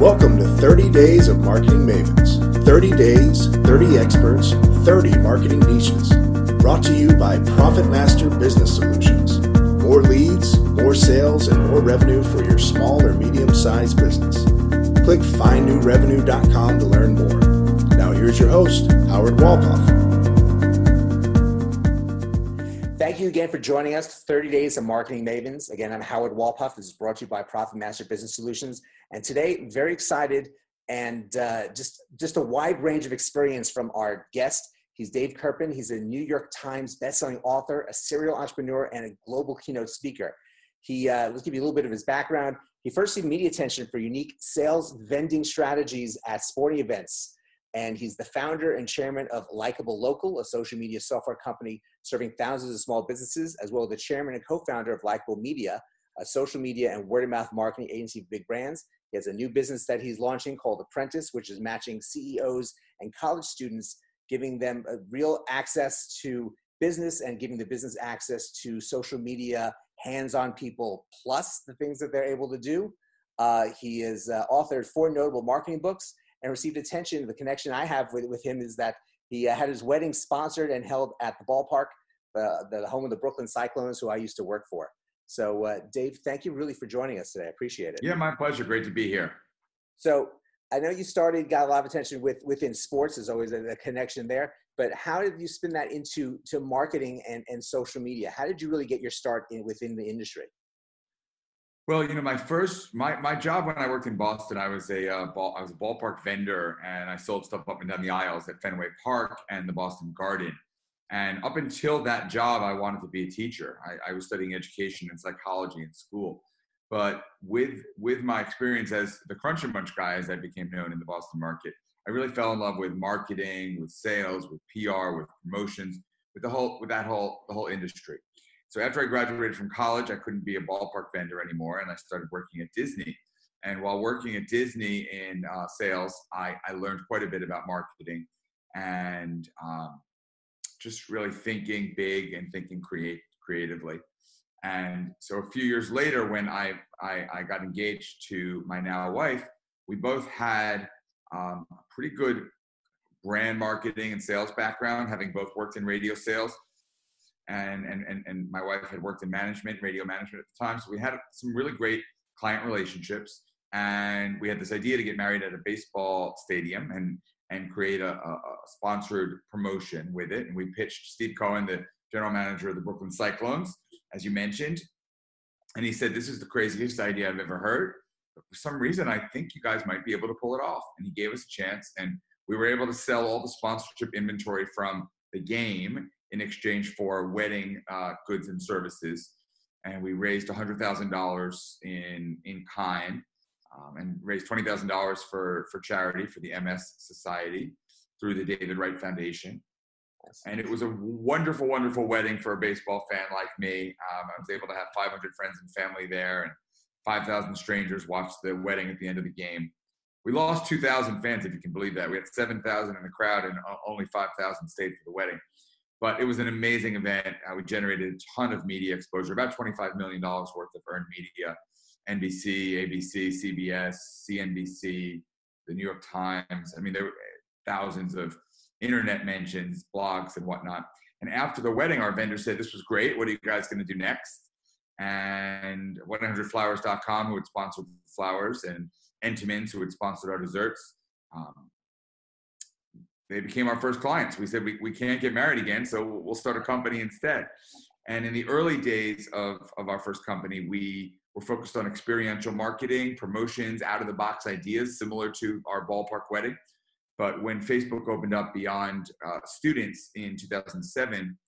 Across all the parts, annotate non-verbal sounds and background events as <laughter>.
Welcome to 30 Days of Marketing Mavens. 30 days, 30 experts, 30 marketing niches. Brought to you by Profit Master Business Solutions. More leads, more sales, and more revenue for your small or medium sized business. Click findnewrevenue.com to learn more. Now, here's your host, Howard Walpoff. Thank you again for joining us. 30 Days of Marketing Mavens. Again, I'm Howard Walpoff. This is brought to you by Profit Master Business Solutions. And today, very excited and uh, just, just a wide range of experience from our guest. He's Dave Kerpen. He's a New York Times bestselling author, a serial entrepreneur, and a global keynote speaker. He, uh, let's give you a little bit of his background. He first received media attention for unique sales vending strategies at sporting events and he's the founder and chairman of Likeable Local, a social media software company serving thousands of small businesses, as well as the chairman and co-founder of Likeable Media, a social media and word-of-mouth marketing agency for big brands. He has a new business that he's launching called Apprentice, which is matching CEOs and college students, giving them real access to business and giving the business access to social media, hands-on people, plus the things that they're able to do. Uh, he has uh, authored four notable marketing books and received attention. The connection I have with, with him is that he uh, had his wedding sponsored and held at the ballpark, uh, the home of the Brooklyn Cyclones, who I used to work for. So, uh, Dave, thank you really for joining us today. I appreciate it. Yeah, my pleasure. Great to be here. So, I know you started, got a lot of attention with within sports. There's always a, a connection there. But how did you spin that into to marketing and, and social media? How did you really get your start in within the industry? Well, you know, my first my my job when I worked in Boston, I was a uh, ball I was a ballpark vendor, and I sold stuff up and down the aisles at Fenway Park and the Boston Garden. And up until that job, I wanted to be a teacher. I, I was studying education and psychology in school. But with with my experience as the Crunch 'n Munch guy, as I became known in the Boston market, I really fell in love with marketing, with sales, with PR, with promotions, with the whole with that whole the whole industry. So after I graduated from college, I couldn't be a ballpark vendor anymore, and I started working at Disney. And while working at Disney in uh, sales, I, I, learned quite a bit about marketing and um, just really thinking big and thinking create creatively. And so a few years later, when I, I, I got engaged to my now wife, we both had um, a pretty good brand marketing and sales background, having both worked in radio sales and, and, and, and my wife had worked in management, radio management at the time. So we had some really great client relationships. And we had this idea to get married at a baseball stadium and, and create a, a, a sponsored promotion with it. And we pitched Steve Cohen, the general manager of the Brooklyn Cyclones, as you mentioned. And he said, This is the craziest idea I've ever heard. But for some reason, I think you guys might be able to pull it off. And he gave us a chance. And we were able to sell all the sponsorship inventory from the game in exchange for wedding uh, goods and services. And we raised $100,000 in, in kind um, and raised $20,000 for, for charity for the MS Society through the David Wright Foundation. And it was a wonderful, wonderful wedding for a baseball fan like me. Um, I was able to have 500 friends and family there, and 5,000 strangers watched the wedding at the end of the game. We lost 2,000 fans, if you can believe that. We had 7,000 in the crowd, and only 5,000 stayed for the wedding. But it was an amazing event. Uh, we generated a ton of media exposure, about $25 million worth of earned media. NBC, ABC, CBS, CNBC, the New York Times. I mean, there were thousands of internet mentions, blogs, and whatnot. And after the wedding, our vendor said, This was great. What are you guys going to do next? And 100flowers.com, who had sponsored flowers, and Entenmann's, who had sponsored our desserts, um, they became our first clients. We said we, we can't get married again, so we'll start a company instead. And in the early days of, of our first company, we were focused on experiential marketing, promotions, out of the box ideas, similar to our ballpark wedding. But when Facebook opened up beyond uh, students in 2007,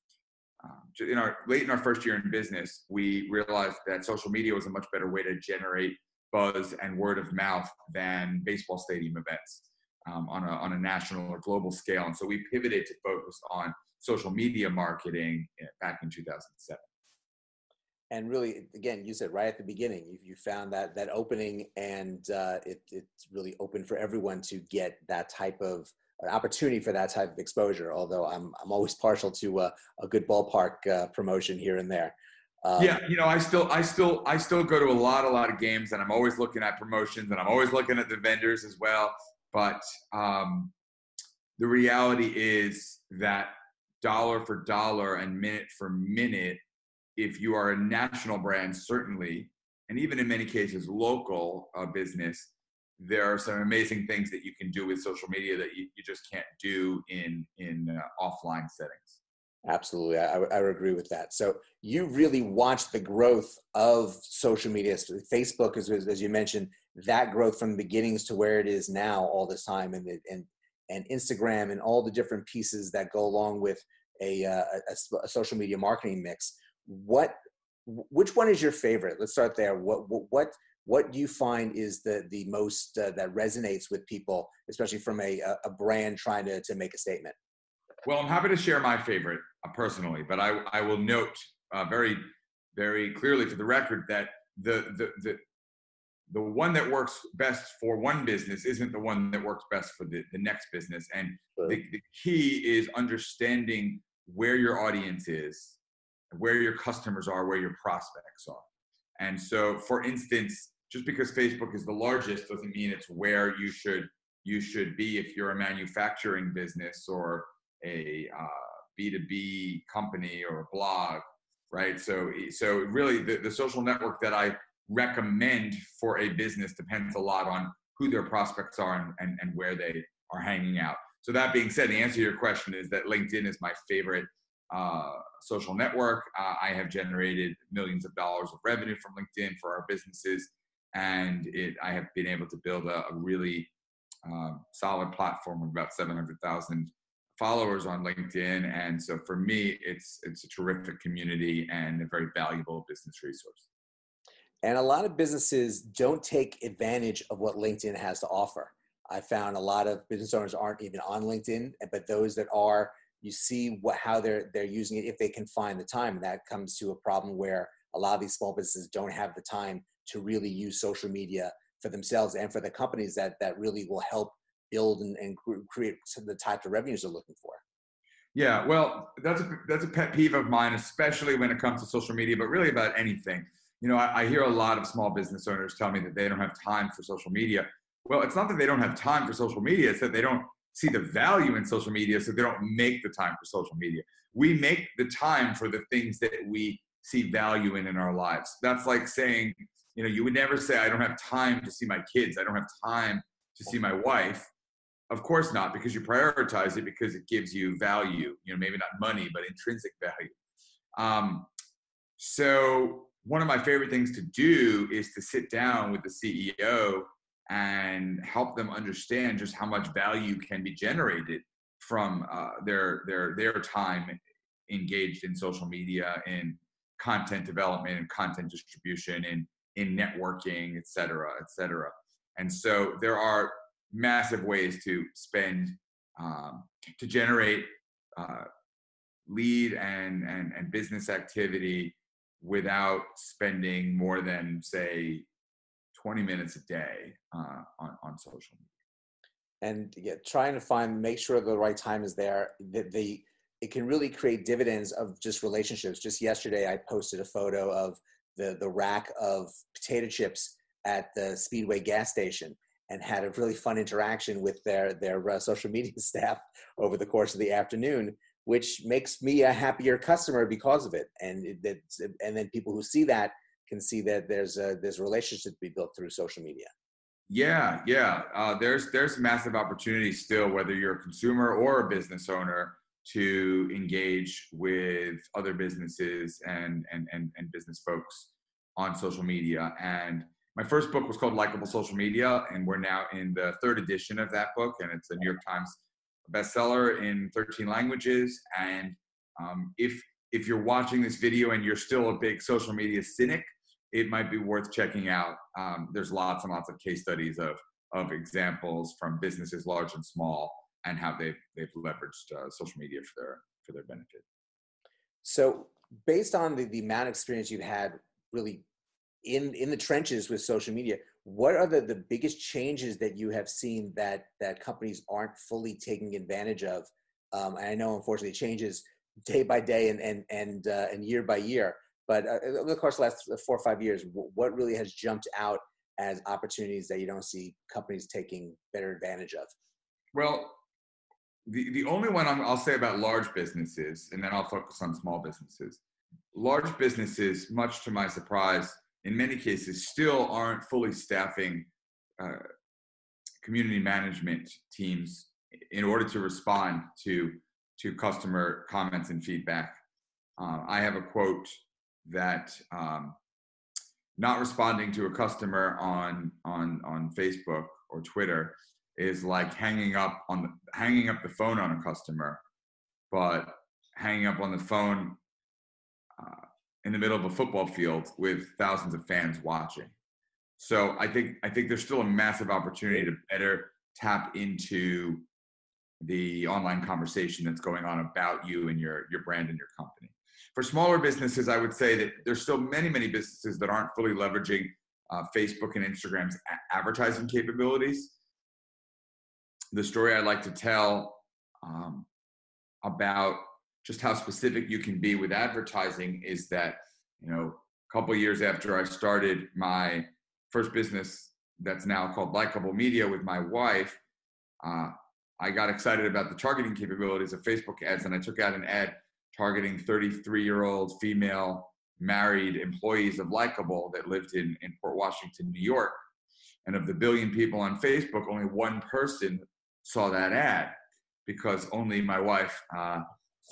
um, in our late in our first year in business, we realized that social media was a much better way to generate buzz and word of mouth than baseball stadium events um, on, a, on a national or global scale. And so we pivoted to focus on social media marketing eh, back in 2007 and really again you said right at the beginning you, you found that that opening and uh, it, it's really open for everyone to get that type of an opportunity for that type of exposure although i'm, I'm always partial to uh, a good ballpark uh, promotion here and there Um, yeah, you know, I still, I still, I still go to a lot, a lot of games, and I'm always looking at promotions, and I'm always looking at the vendors as well. But um, the reality is that dollar for dollar and minute for minute, if you are a national brand, certainly, and even in many cases local uh, business, there are some amazing things that you can do with social media that you, you just can't do in in uh, offline settings. Absolutely, I, I would agree with that. So you really watched the growth of social media. Facebook, as, as you mentioned, that growth from the beginnings to where it is now, all this time, and and and Instagram and all the different pieces that go along with a, uh, a, a social media marketing mix. What, which one is your favorite? Let's start there. What what what do you find is the the most uh, that resonates with people, especially from a a brand trying to to make a statement? Well, I'm happy to share my favorite uh, personally, but I, I will note uh, very, very clearly for the record that the, the, the, the one that works best for one business isn't the one that works best for the, the next business. And the, the key is understanding where your audience is, where your customers are, where your prospects are. And so, for instance, just because Facebook is the largest doesn't mean it's where you should you should be if you're a manufacturing business or a uh, B2B company or a blog, right? So, so really the, the social network that I recommend for a business depends a lot on who their prospects are and, and, and where they are hanging out. So that being said, the answer to your question is that LinkedIn is my favorite uh, social network. Uh, I have generated millions of dollars of revenue from LinkedIn for our businesses, and it I have been able to build a, a really um, solid platform of about 700,000 followers on LinkedIn, and so for me, it's it's a terrific community and a very valuable business resource. And a lot of businesses don't take advantage of what LinkedIn has to offer. I found a lot of business owners aren't even on LinkedIn, but those that are, you see what how they're they're using it if they can find the time. That comes to a problem where a lot of these small businesses don't have the time to really use social media for themselves and for the companies that that really will help build and, and create the types of revenues they're looking for. Yeah, well, that's a that's a pet peeve of mine, especially when it comes to social media, but really about anything. You know, I, I hear a lot of small business owners tell me that they don't have time for social media. Well, it's not that they don't have time for social media; it's that they don't see the value in social media, so they don't make the time for social media. We make the time for the things that we see value in in our lives. That's like saying, you know, you would never say, "I don't have time to see my kids. I don't have time to see my wife." Of course not, because you prioritize it because it gives you value. You know, maybe not money, but intrinsic value. Um, so one of my favorite things to do is to sit down with the CEO and help them understand just how much value can be generated from uh, their their their time engaged in social media in content development and content distribution and in networking et cetera et cetera and so there are massive ways to spend um, to generate uh, lead and, and and business activity without spending more than say 20 minutes a day uh, on, on social media. And yeah, trying to find make sure the right time is there that the it can really create dividends of just relationships. Just yesterday i posted a photo of the the rack of potato chips at the speedway gas station and had a really fun interaction with their their uh, social media <laughs> staff over the course of the afternoon which makes me a happier customer because of it. And it, and then people who see that can see that there's a there's a relationship to be built through social media. Yeah yeah. Uh, there's there's massive opportunity still whether you're a consumer or a business owner to engage with other businesses and and and, and business folks on social media. And my first book was called Likeable Social Media, and we're now in the third edition of that book, and it's a New York Times bestseller in 13 languages. And um, if if you're watching this video and you're still a big social media cynic, it might be worth checking out. Um, there's lots and lots of case studies of of examples from businesses large and small and how they've they've leveraged uh, social media for their for their benefit. So, based on the, the amount of experience you've had, really in in the trenches with social media what are the, the biggest changes that you have seen that that companies aren't fully taking advantage of um, and i know unfortunately changes day by day and and and uh, and year by year But uh, over the course of the last four or five years, what really has jumped out as opportunities that you don't see companies taking better advantage of? Well, the, the only one i will say about large businesses, and then I'll focus on small businesses. Large businesses, much to my surprise, in many cases, still aren't fully staffing uh, community management teams in order to respond to to customer comments and feedback. Uh, I have a quote that um, not responding to a customer on on on Facebook or Twitter is like hanging up on the, hanging up the phone on a customer, but hanging up on the phone uh, in the middle of a football field with thousands of fans watching. So I think I think there's still a massive opportunity to better tap into the online conversation that's going on about you and your your brand and your company. For smaller businesses, I would say that there's still many many businesses that aren't fully leveraging uh, Facebook and Instagram's advertising capabilities. The story I'd like to tell um, about just how specific you can be with advertising is that you know a couple years after I started my first business that's now called Likeable Media with my wife, uh, I got excited about the targeting capabilities of Facebook ads, and I took out an ad targeting 33 year old female married employees of Likeable that lived in, in Port Washington, New York. And of the billion people on Facebook, only one person saw that ad because only my wife uh,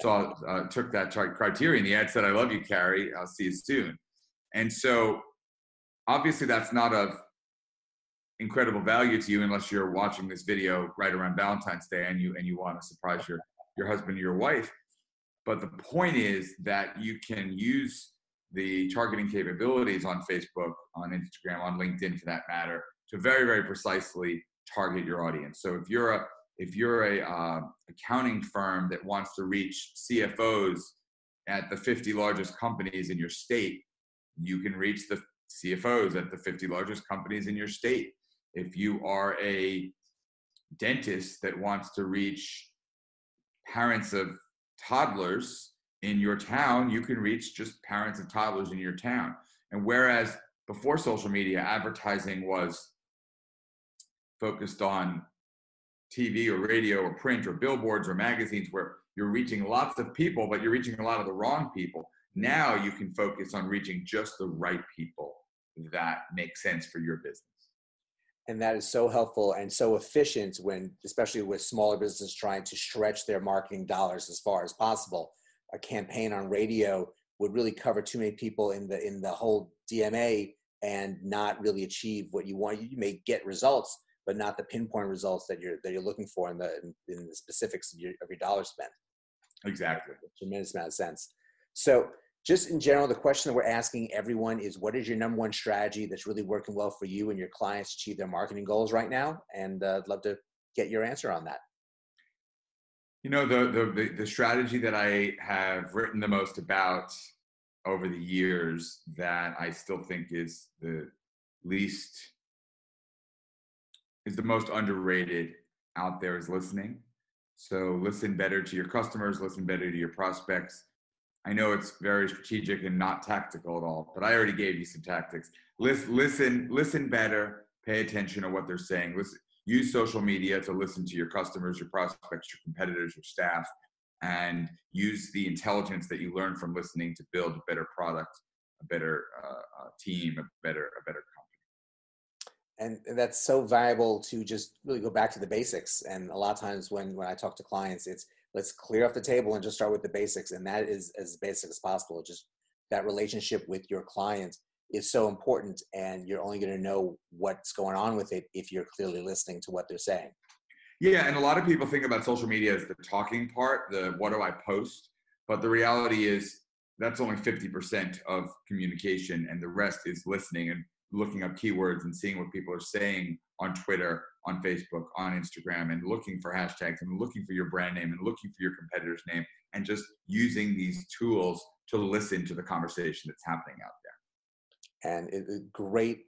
saw uh, took that criteria. And the ad said, "I love you, Carrie. I'll see you soon." And so, obviously, that's not of incredible value to you unless you're watching this video right around Valentine's Day and you and you want to surprise your your husband or your wife. But the point is that you can use the targeting capabilities on Facebook, on Instagram, on LinkedIn for that matter, to very, very precisely target your audience. So if you're a if you're a uh, accounting firm that wants to reach CFOs at the 50 largest companies in your state, you can reach the CFOs at the 50 largest companies in your state if you are a dentist that wants to reach parents of toddlers in your town, you can reach just parents of toddlers in your town. And whereas before social media, advertising was focused on TV or radio or print or billboards or magazines where you're reaching lots of people, but you're reaching a lot of the wrong people. Now you can focus on reaching just the right people that make sense for your business. And that is so helpful and so efficient when especially with smaller businesses trying to stretch their marketing dollars as far as possible. A campaign on radio would really cover too many people in the in the whole dma and not really achieve what you want. You may get results but not the pinpoint results that you're that you're looking for in the in, in the specifics of your, of your dollar spent exactly tremendous amount of sense so just in general, the question that we're asking everyone is what is your number one strategy that's really working well for you and your clients to achieve their marketing goals right now? And uh, I'd love to get your answer on that. You know, the, the, the strategy that I have written the most about over the years that I still think is the least, is the most underrated out there is listening. So listen better to your customers, listen better to your prospects I know it's very strategic and not tactical at all, but I already gave you some tactics. Listen, listen, listen better. Pay attention to what they're saying. Listen, use social media to listen to your customers, your prospects, your competitors, your staff, and use the intelligence that you learn from listening to build a better product, a better uh, uh, team, a better, a better. And that's so valuable to just really go back to the basics. And a lot of times when when I talk to clients, it's let's clear off the table and just start with the basics. And that is as basic as possible. Just that relationship with your client is so important and you're only going to know what's going on with it if you're clearly listening to what they're saying. Yeah and a lot of people think about social media as the talking part the what do i post? But the reality is that's only 50% of communication and the rest is listening. And looking up keywords and seeing what people are saying on twitter on Facebook, on Instagram, and looking for hashtags and looking for your brand name and looking for your competitor's name and just using these tools to listen to the conversation that's happening out there. And it, great,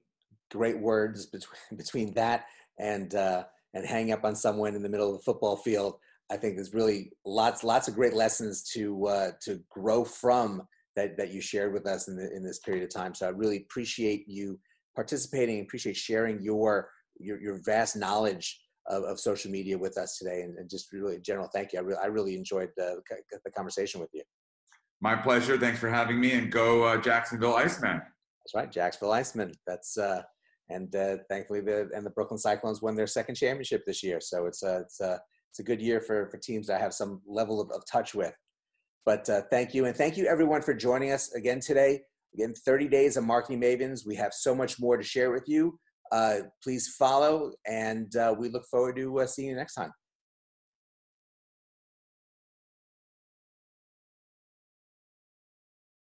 great words between <laughs> between that and uh, and hang up on someone in the middle of the football field. I think there's really lots lots of great lessons to uh, to grow from that, that you shared with us in, the, in this period of time. So I really appreciate you participating, appreciate sharing your, your, your vast knowledge of, of social media with us today. And, and just really general, thank you. I really, I really enjoyed the, the conversation with you. My pleasure. Thanks for having me and go uh, Jacksonville Icemen. That's right. Jacksonville Icemen. That's, uh, and uh, thankfully the, and the Brooklyn Cyclones won their second championship this year. So it's a, it's a, it's a good year for, for teams that have some level of, of touch with. But uh, thank you. And thank you everyone for joining us again today. Again, 30 days of marketing mavens. We have so much more to share with you. Uh, please follow, and uh, we look forward to uh, seeing you next time.